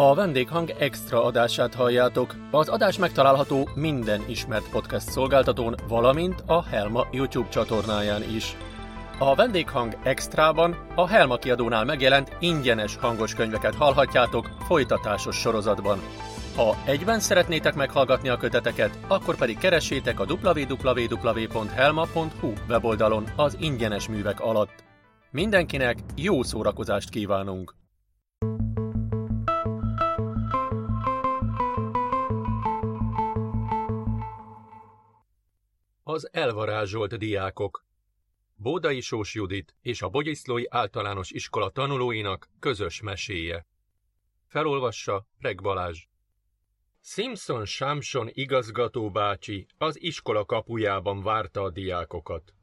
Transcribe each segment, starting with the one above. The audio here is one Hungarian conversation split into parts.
A vendéghang extra adását halljátok. Az adás megtalálható minden ismert podcast szolgáltatón, valamint a Helma YouTube csatornáján is. A vendéghang extrában a Helma kiadónál megjelent ingyenes hangos könyveket hallhatjátok folytatásos sorozatban. Ha egyben szeretnétek meghallgatni a köteteket, akkor pedig keressétek a www.helma.hu weboldalon az ingyenes művek alatt. Mindenkinek jó szórakozást kívánunk! Az elvarázsolt diákok Bódai Sós Judit és a Bogyiszlói Általános Iskola tanulóinak közös meséje. Felolvassa Reg Balázs. Simpson Samson igazgató bácsi az iskola kapujában várta a diákokat.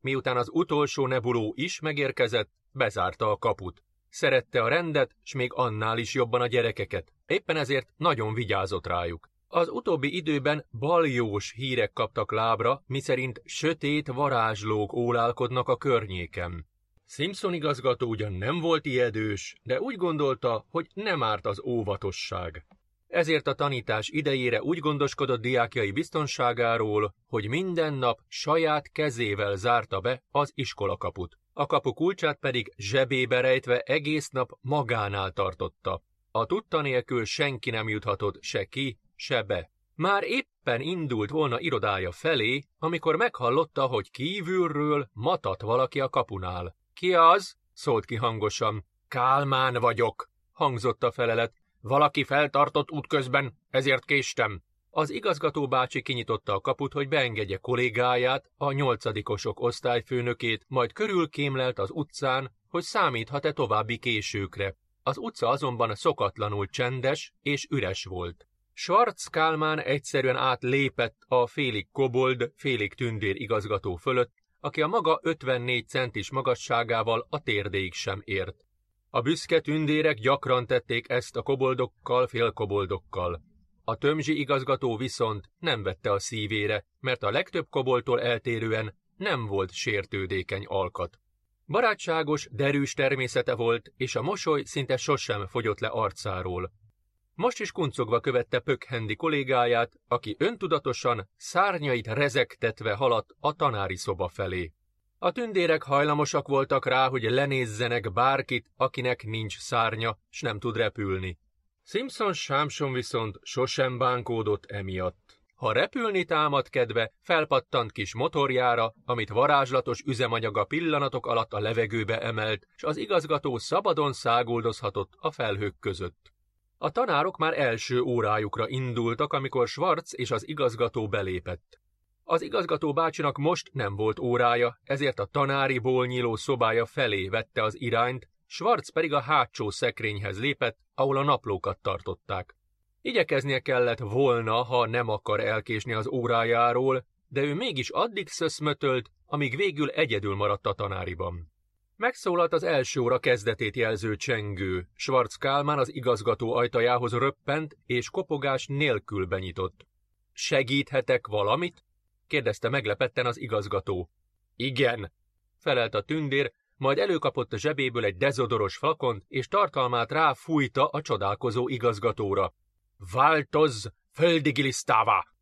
Miután az utolsó nebuló is megérkezett, bezárta a kaput. Szerette a rendet, s még annál is jobban a gyerekeket. Éppen ezért nagyon vigyázott rájuk. Az utóbbi időben baljós hírek kaptak lábra, miszerint sötét varázslók ólálkodnak a környéken. Simpson igazgató ugyan nem volt ijedős, de úgy gondolta, hogy nem árt az óvatosság. Ezért a tanítás idejére úgy gondoskodott diákjai biztonságáról, hogy minden nap saját kezével zárta be az iskolakaput. A kapu kulcsát pedig zsebébe rejtve egész nap magánál tartotta. A tudta nélkül senki nem juthatott se ki, se be. Már éppen indult volna irodája felé, amikor meghallotta, hogy kívülről matat valaki a kapunál. Ki az? szólt ki hangosan. Kálmán vagyok, hangzott a felelet. Valaki feltartott útközben, ezért késtem. Az igazgató bácsi kinyitotta a kaput, hogy beengedje kollégáját, a nyolcadikosok osztályfőnökét, majd körülkémlelt az utcán, hogy számíthat-e további későkre. Az utca azonban szokatlanul csendes és üres volt. Schwarz Kálmán egyszerűen átlépett a félig kobold, félig tündér igazgató fölött, aki a maga 54 centis magasságával a térdéig sem ért. A büszke tündérek gyakran tették ezt a koboldokkal, félkoboldokkal. A tömzsi igazgató viszont nem vette a szívére, mert a legtöbb koboltól eltérően nem volt sértődékeny alkat. Barátságos, derűs természete volt, és a mosoly szinte sosem fogyott le arcáról. Most is kuncogva követte Pökhendi kollégáját, aki öntudatosan, szárnyait rezektetve haladt a tanári szoba felé. A tündérek hajlamosak voltak rá, hogy lenézzenek bárkit, akinek nincs szárnya, s nem tud repülni. Simpson Sámson viszont sosem bánkódott emiatt. Ha repülni támad kedve, felpattant kis motorjára, amit varázslatos üzemanyaga pillanatok alatt a levegőbe emelt, s az igazgató szabadon száguldozhatott a felhők között. A tanárok már első órájukra indultak, amikor Schwarz és az igazgató belépett. Az igazgató bácsinak most nem volt órája, ezért a tanáriból nyíló szobája felé vette az irányt, Schwarz pedig a hátsó szekrényhez lépett, ahol a naplókat tartották. Igyekeznie kellett volna, ha nem akar elkésni az órájáról, de ő mégis addig szöszmötölt, amíg végül egyedül maradt a tanáriban. Megszólalt az első óra kezdetét jelző csengő. Schwarz Kálmán az igazgató ajtajához röppent, és kopogás nélkül benyitott. Segíthetek valamit? kérdezte meglepetten az igazgató. Igen, felelt a tündér, majd előkapott a zsebéből egy dezodoros flakont, és tartalmát ráfújta a csodálkozó igazgatóra. Változz földigilisztává!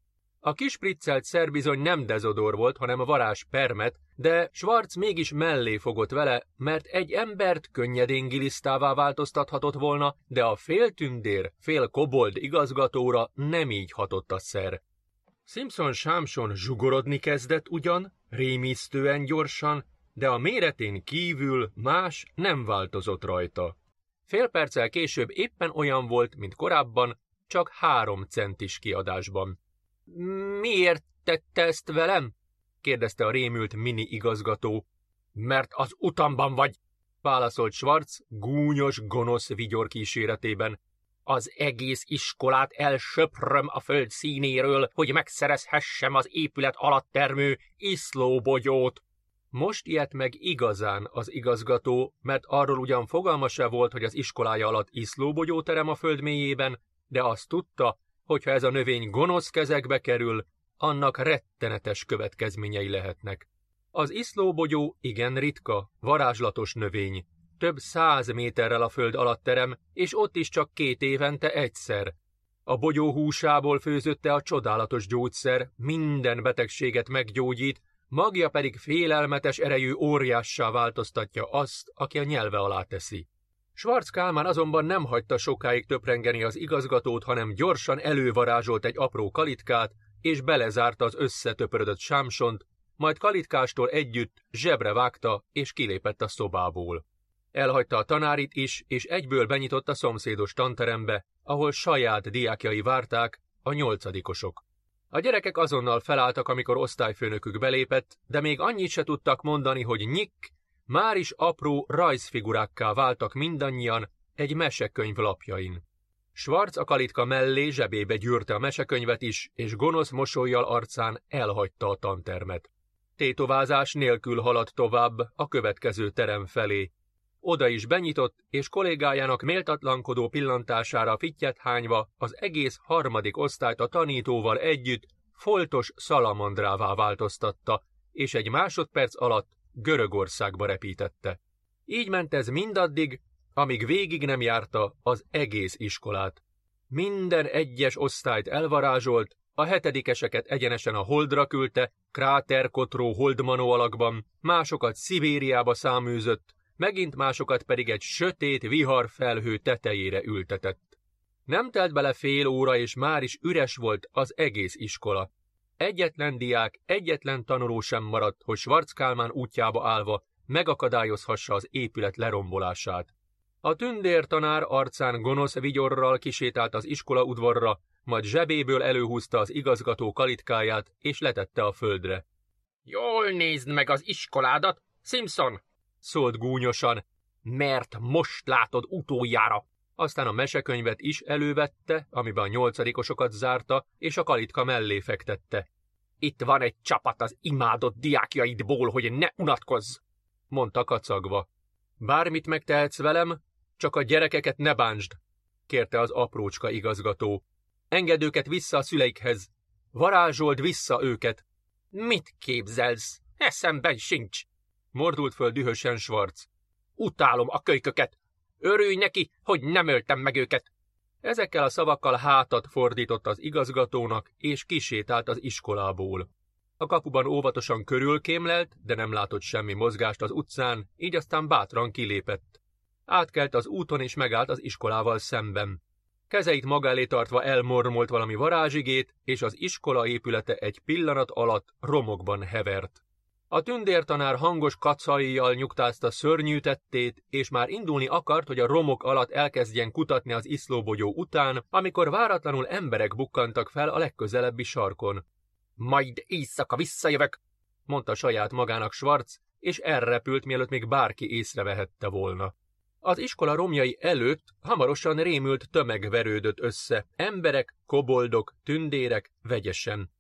A kis priccelt szer bizony nem dezodor volt, hanem a varázs permet, de Schwarz mégis mellé fogott vele, mert egy embert könnyedén gilisztává változtathatott volna, de a fél tündér, fél kobold igazgatóra nem így hatott a szer. Simpson Sámson zsugorodni kezdett ugyan, rémisztően gyorsan, de a méretén kívül más nem változott rajta. Fél perccel később éppen olyan volt, mint korábban, csak három centis kiadásban. Miért tette ezt velem? kérdezte a rémült mini igazgató. Mert az utamban vagy, válaszolt Schwarz gúnyos, gonosz vigyor kíséretében. Az egész iskolát elsöpröm a föld színéről, hogy megszerezhessem az épület alatt termő iszlóbogyót. Most ilyet meg igazán az igazgató, mert arról ugyan fogalma se volt, hogy az iskolája alatt iszlóbogyó terem a föld mélyében, de azt tudta, hogyha ez a növény gonosz kezekbe kerül, annak rettenetes következményei lehetnek. Az iszlóbogyó igen ritka, varázslatos növény. több száz méterrel a föld alatt terem, és ott is csak két évente egyszer. A bogyó húsából főzötte a csodálatos gyógyszer, minden betegséget meggyógyít, magja pedig félelmetes erejű óriássá változtatja azt, aki a nyelve alá teszi. Schwarz Kálmán azonban nem hagyta sokáig töprengeni az igazgatót, hanem gyorsan elővarázsolt egy apró kalitkát, és belezárta az összetöpörödött sámsont, majd kalitkástól együtt zsebre vágta, és kilépett a szobából. Elhagyta a tanárit is, és egyből benyitott a szomszédos tanterembe, ahol saját diákjai várták, a nyolcadikosok. A gyerekek azonnal felálltak, amikor osztályfőnökük belépett, de még annyit se tudtak mondani, hogy nyik, már is apró rajzfigurákká váltak mindannyian egy mesekönyv lapjain. Schwarz a kalitka mellé zsebébe gyűrte a mesekönyvet is, és gonosz mosolyjal arcán elhagyta a tantermet. Tétovázás nélkül haladt tovább a következő terem felé. Oda is benyitott, és kollégájának méltatlankodó pillantására fittyet hányva az egész harmadik osztályt a tanítóval együtt foltos szalamandrává változtatta, és egy másodperc alatt Görögországba repítette. Így ment ez mindaddig, amíg végig nem járta az egész iskolát. Minden egyes osztályt elvarázsolt, a hetedikeseket egyenesen a holdra küldte, kráterkotró holdmanó alakban, másokat Szibériába száműzött, megint másokat pedig egy sötét viharfelhő tetejére ültetett. Nem telt bele fél óra, és már is üres volt az egész iskola. Egyetlen diák, egyetlen tanuló sem maradt, hogy Schwarzkálmán útjába állva megakadályozhassa az épület lerombolását. A tündér tanár arcán gonosz vigyorral kisétált az iskola udvarra, majd zsebéből előhúzta az igazgató kalitkáját, és letette a földre. Jól nézd meg az iskoládat, Simpson! szólt gúnyosan, mert most látod utoljára. Aztán a mesekönyvet is elővette, amiben a nyolcadikosokat zárta, és a kalitka mellé fektette. Itt van egy csapat az imádott diákjaidból, hogy ne unatkozz, mondta kacagva. Bármit megtehetsz velem, csak a gyerekeket ne bántsd, kérte az aprócska igazgató. Engedd őket vissza a szüleikhez. Varázsold vissza őket. Mit képzelsz? Eszemben sincs. Mordult föl dühösen Schwarz. Utálom a kölyköket. Örülj neki, hogy nem öltem meg őket. Ezekkel a szavakkal hátat fordított az igazgatónak, és kisétált az iskolából. A kapuban óvatosan körülkémlelt, de nem látott semmi mozgást az utcán, így aztán bátran kilépett. Átkelt az úton és megállt az iskolával szemben. Kezeit maga elé tartva elmormolt valami varázsigét, és az iskola épülete egy pillanat alatt romokban hevert. A tündértanár hangos kacaival nyugtázta szörnyű tettét, és már indulni akart, hogy a romok alatt elkezdjen kutatni az iszlóbogyó után, amikor váratlanul emberek bukkantak fel a legközelebbi sarkon. Majd éjszaka visszajövök, mondta saját magának Schwarz, és elrepült, mielőtt még bárki észrevehette volna. Az iskola romjai előtt hamarosan rémült tömeg verődött össze, emberek, koboldok, tündérek, vegyesen.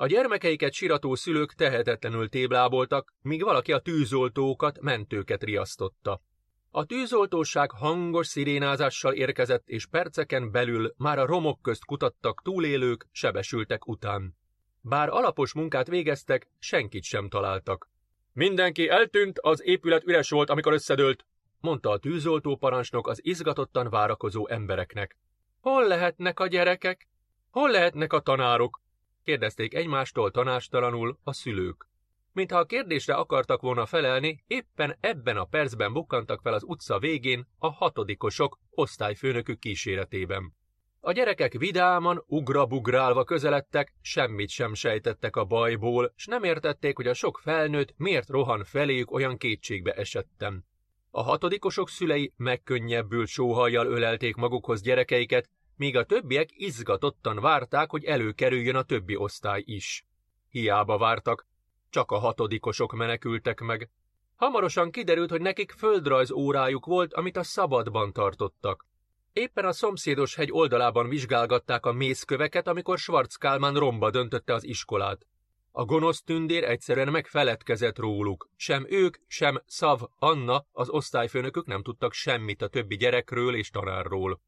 A gyermekeiket sirató szülők tehetetlenül tébláboltak, míg valaki a tűzoltókat, mentőket riasztotta. A tűzoltóság hangos szirénázással érkezett, és perceken belül már a romok közt kutattak túlélők, sebesültek után. Bár alapos munkát végeztek, senkit sem találtak. Mindenki eltűnt, az épület üres volt, amikor összedőlt, mondta a tűzoltó parancsnok az izgatottan várakozó embereknek. Hol lehetnek a gyerekek? Hol lehetnek a tanárok? Kérdezték egymástól tanástalanul a szülők. Mintha a kérdésre akartak volna felelni, éppen ebben a percben bukkantak fel az utca végén a hatodikosok osztályfőnökük kíséretében. A gyerekek vidáman, ugra-bugrálva közeledtek, semmit sem sejtettek a bajból, s nem értették, hogy a sok felnőtt miért rohan feléjük olyan kétségbe esettem. A hatodikosok szülei megkönnyebbült sóhajjal ölelték magukhoz gyerekeiket, míg a többiek izgatottan várták, hogy előkerüljön a többi osztály is. Hiába vártak, csak a hatodikosok menekültek meg. Hamarosan kiderült, hogy nekik földrajz órájuk volt, amit a szabadban tartottak. Éppen a szomszédos hegy oldalában vizsgálgatták a mészköveket, amikor Schwarz Kálmán romba döntötte az iskolát. A gonosz tündér egyszerűen megfeledkezett róluk. Sem ők, sem Szav Anna, az osztályfőnökök nem tudtak semmit a többi gyerekről és tanárról.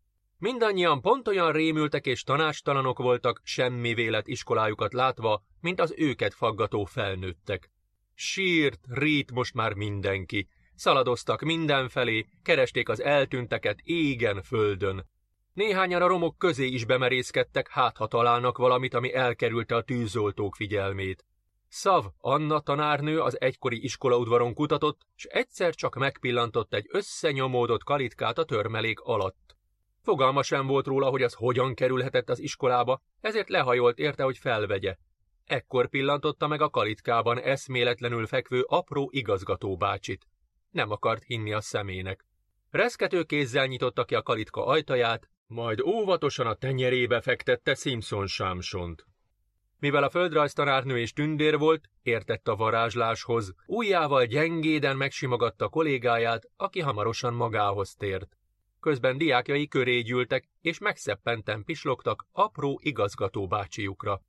Mindannyian pont olyan rémültek és tanástalanok voltak semmi vélet iskolájukat látva, mint az őket faggató felnőttek. Sírt, rít most már mindenki. szaladoztak mindenfelé, keresték az eltűnteket égen földön. Néhányan a romok közé is bemerészkedtek, hát ha találnak valamit, ami elkerülte a tűzoltók figyelmét. Szav Anna tanárnő az egykori iskolaudvaron kutatott, s egyszer csak megpillantott egy összenyomódott kalitkát a törmelék alatt. Fogalma sem volt róla, hogy az hogyan kerülhetett az iskolába, ezért lehajolt érte, hogy felvegye. Ekkor pillantotta meg a kalitkában eszméletlenül fekvő apró igazgató bácsit. Nem akart hinni a szemének. Reszkető kézzel nyitotta ki a kalitka ajtaját, majd óvatosan a tenyerébe fektette Simpson sámsont. Mivel a földrajztanárnő és tündér volt, értett a varázsláshoz, ujjával gyengéden megsimogatta kollégáját, aki hamarosan magához tért. Közben diákjai köré gyűltek, és megszeppenten pislogtak apró igazgató bácsiukra.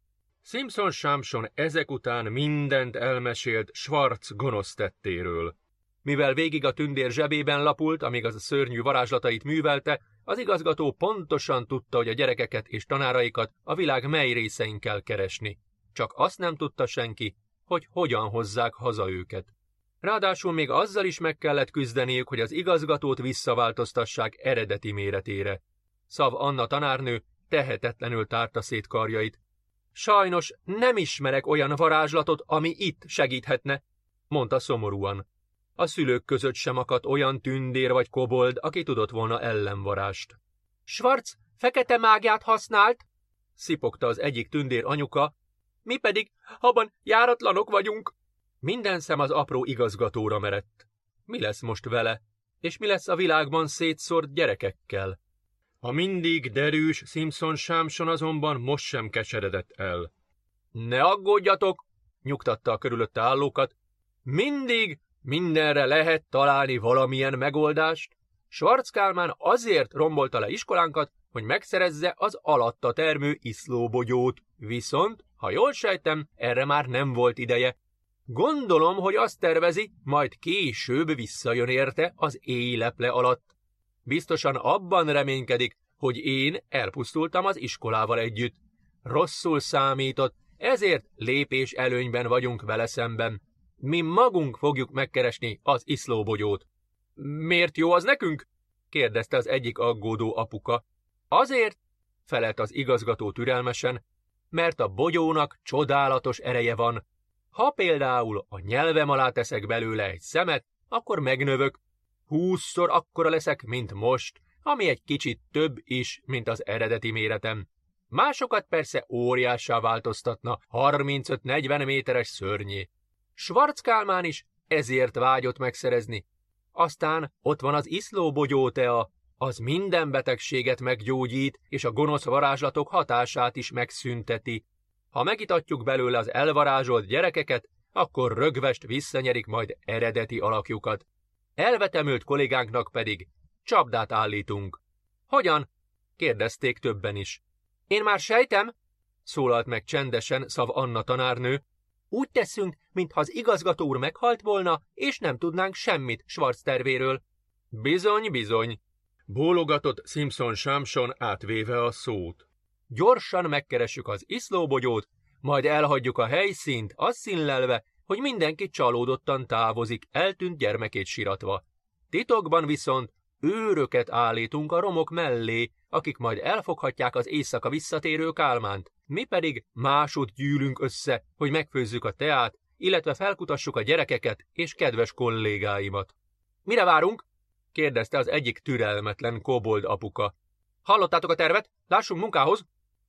Simpson Samson ezek után mindent elmesélt Schwarz gonosz tettéről. Mivel végig a tündér zsebében lapult, amíg az a szörnyű varázslatait művelte, az igazgató pontosan tudta, hogy a gyerekeket és tanáraikat a világ mely részein kell keresni. Csak azt nem tudta senki, hogy hogyan hozzák haza őket. Ráadásul még azzal is meg kellett küzdeniük, hogy az igazgatót visszaváltoztassák eredeti méretére. Szav Anna tanárnő tehetetlenül tárta szét karjait. Sajnos nem ismerek olyan varázslatot, ami itt segíthetne, mondta szomorúan. A szülők között sem akadt olyan tündér vagy kobold, aki tudott volna ellenvarást. Schwarz fekete mágiát használt, szipogta az egyik tündér anyuka, mi pedig abban járatlanok vagyunk. Minden szem az apró igazgatóra merett. Mi lesz most vele? És mi lesz a világban szétszórt gyerekekkel? A mindig derűs Simpson sámson azonban most sem keseredett el. Ne aggódjatok, nyugtatta a körülötte állókat. Mindig Mindenre lehet találni valamilyen megoldást. Schwarz Kálmán azért rombolta le iskolánkat, hogy megszerezze az alatta termő iszlóbogyót. Viszont, ha jól sejtem, erre már nem volt ideje. Gondolom, hogy azt tervezi, majd később visszajön érte az éjleple alatt. Biztosan abban reménykedik, hogy én elpusztultam az iskolával együtt. Rosszul számított, ezért lépés előnyben vagyunk vele szemben. Mi magunk fogjuk megkeresni az iszlóbogyót. Miért jó az nekünk? kérdezte az egyik aggódó apuka. Azért, felelt az igazgató türelmesen, mert a bogyónak csodálatos ereje van. Ha például a nyelvem alá teszek belőle egy szemet, akkor megnövök. Húszszor akkora leszek, mint most, ami egy kicsit több is, mint az eredeti méretem. Másokat persze óriássá változtatna 35-40 méteres szörnyé. Schwarz Kálmán is ezért vágyott megszerezni. Aztán ott van az iszlóbogyótea, az minden betegséget meggyógyít, és a gonosz varázslatok hatását is megszünteti. Ha megitatjuk belőle az elvarázsolt gyerekeket, akkor rögvest visszanyerik majd eredeti alakjukat. Elvetemült kollégánknak pedig csapdát állítunk. Hogyan? kérdezték többen is. Én már sejtem, szólalt meg csendesen Szav Anna tanárnő, úgy teszünk, mintha az igazgató úr meghalt volna, és nem tudnánk semmit Schwarz tervéről. Bizony, bizony. Bólogatott Simpson Samson átvéve a szót. Gyorsan megkeressük az iszlóbogyót, majd elhagyjuk a helyszínt, azt színlelve, hogy mindenki csalódottan távozik, eltűnt gyermekét siratva. Titokban viszont őröket állítunk a romok mellé, akik majd elfoghatják az éjszaka visszatérő kálmánt. Mi pedig másút gyűlünk össze, hogy megfőzzük a teát, illetve felkutassuk a gyerekeket és kedves kollégáimat. Mire várunk? kérdezte az egyik türelmetlen kobold apuka. Hallottátok a tervet? Lássunk munkához!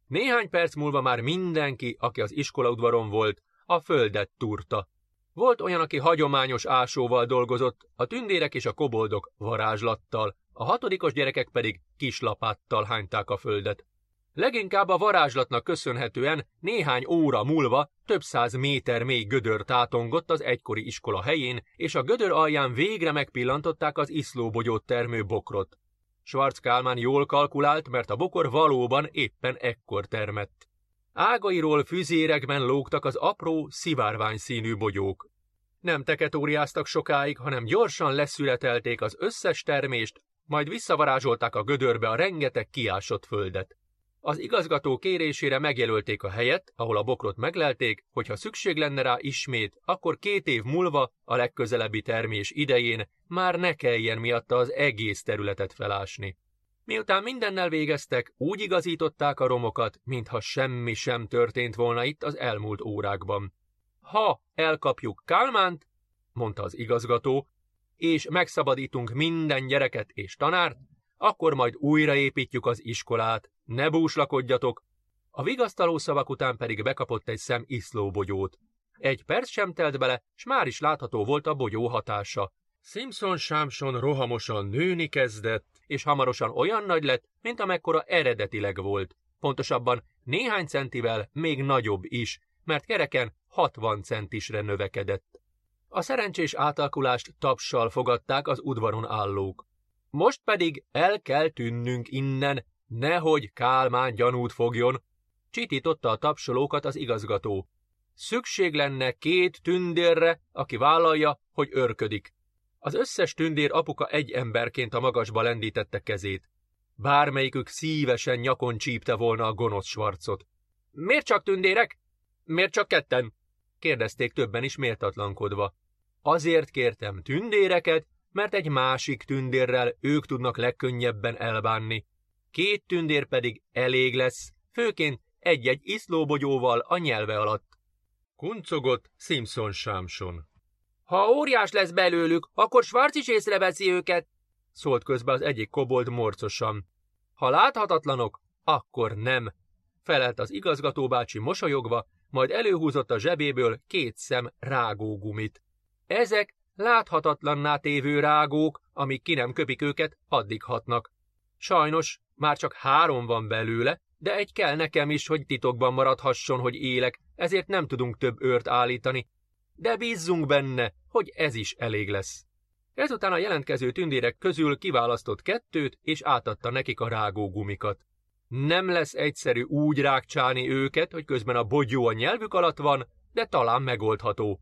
Néhány perc múlva már mindenki, aki az iskolaudvaron volt, a földet turta. Volt olyan, aki hagyományos ásóval dolgozott, a tündérek és a koboldok varázslattal, a hatodikos gyerekek pedig kislapáttal hányták a földet. Leginkább a varázslatnak köszönhetően néhány óra múlva több száz méter mély gödör tátongott az egykori iskola helyén, és a gödör alján végre megpillantották az iszlóbogyót termő bokrot. Schwarz Kálmán jól kalkulált, mert a bokor valóban éppen ekkor termett. Ágairól füzérekben lógtak az apró, szivárvány színű bogyók. Nem teketóriáztak sokáig, hanem gyorsan leszületelték az összes termést, majd visszavarázsolták a gödörbe a rengeteg kiásott földet. Az igazgató kérésére megjelölték a helyet, ahol a bokrot meglelték, hogy ha szükség lenne rá ismét, akkor két év múlva, a legközelebbi termés idején már ne kelljen miatta az egész területet felásni. Miután mindennel végeztek, úgy igazították a romokat, mintha semmi sem történt volna itt az elmúlt órákban. Ha elkapjuk Kálmánt, mondta az igazgató, és megszabadítunk minden gyereket és tanárt, akkor majd újraépítjük az iskolát, ne búslakodjatok. A vigasztaló szavak után pedig bekapott egy szem iszlóbogyót. Egy perc sem telt bele, s már is látható volt a bogyó hatása. Simpson Sámson rohamosan nőni kezdett, és hamarosan olyan nagy lett, mint amekkora eredetileg volt. Pontosabban néhány centivel még nagyobb is, mert kereken 60 centisre növekedett. A szerencsés átalakulást tapsal fogadták az udvaron állók. Most pedig el kell tűnnünk innen, nehogy Kálmán gyanút fogjon, csitította a tapsolókat az igazgató. Szükség lenne két tündérre, aki vállalja, hogy örködik. Az összes tündér apuka egy emberként a magasba lendítette kezét. Bármelyikük szívesen nyakon csípte volna a gonosz svarcot. Miért csak tündérek? Miért csak ketten? kérdezték többen is méltatlankodva. Azért kértem tündéreket, mert egy másik tündérrel ők tudnak legkönnyebben elbánni. Két tündér pedig elég lesz, főként egy-egy iszlóbogyóval a nyelve alatt. Kuncogott Simpson Sámson. Ha óriás lesz belőlük, akkor Schwarz is észreveszi őket, szólt közbe az egyik kobold morcosan. Ha láthatatlanok, akkor nem, felelt az igazgató bácsi mosolyogva, majd előhúzott a zsebéből két szem rágógumit. Ezek láthatatlanná tévő rágók, amíg ki nem köpik őket, addig hatnak. Sajnos már csak három van belőle, de egy kell nekem is, hogy titokban maradhasson, hogy élek, ezért nem tudunk több őrt állítani. De bízzunk benne, hogy ez is elég lesz. Ezután a jelentkező tündérek közül kiválasztott kettőt, és átadta nekik a rágógumikat. Nem lesz egyszerű úgy rákcsálni őket, hogy közben a bogyó a nyelvük alatt van, de talán megoldható.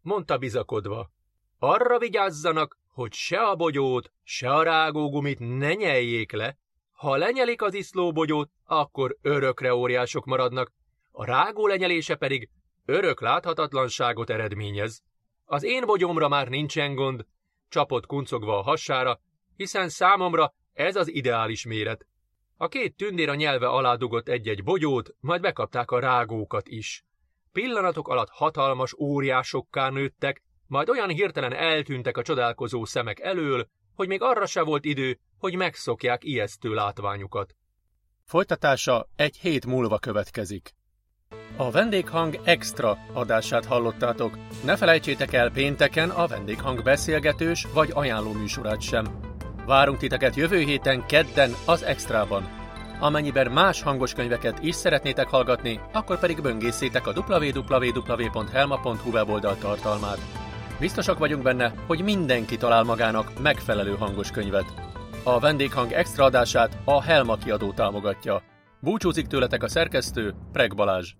Mondta bizakodva. Arra vigyázzanak, hogy se a bogyót, se a rágógumit ne nyeljék le. Ha lenyelik az iszlóbogyót, akkor örökre óriások maradnak, a rágó lenyelése pedig örök láthatatlanságot eredményez. Az én bogyomra már nincsen gond, csapott kuncogva a hassára, hiszen számomra ez az ideális méret. A két tündér a nyelve alá dugott egy-egy bogyót, majd bekapták a rágókat is. Pillanatok alatt hatalmas óriásokká nőttek, majd olyan hirtelen eltűntek a csodálkozó szemek elől, hogy még arra se volt idő, hogy megszokják ijesztő látványukat. Folytatása egy hét múlva következik. A vendéghang extra adását hallottátok. Ne felejtsétek el pénteken a vendéghang beszélgetős vagy ajánló műsorát sem. Várunk titeket jövő héten kedden az extrában. Amennyiben más hangos könyveket is szeretnétek hallgatni, akkor pedig böngészétek a www.helma.hu weboldal tartalmát. Biztosak vagyunk benne, hogy mindenki talál magának megfelelő hangos könyvet. A vendéghang extra adását a Helma kiadó támogatja. Búcsúzik tőletek a szerkesztő, Preg Balázs.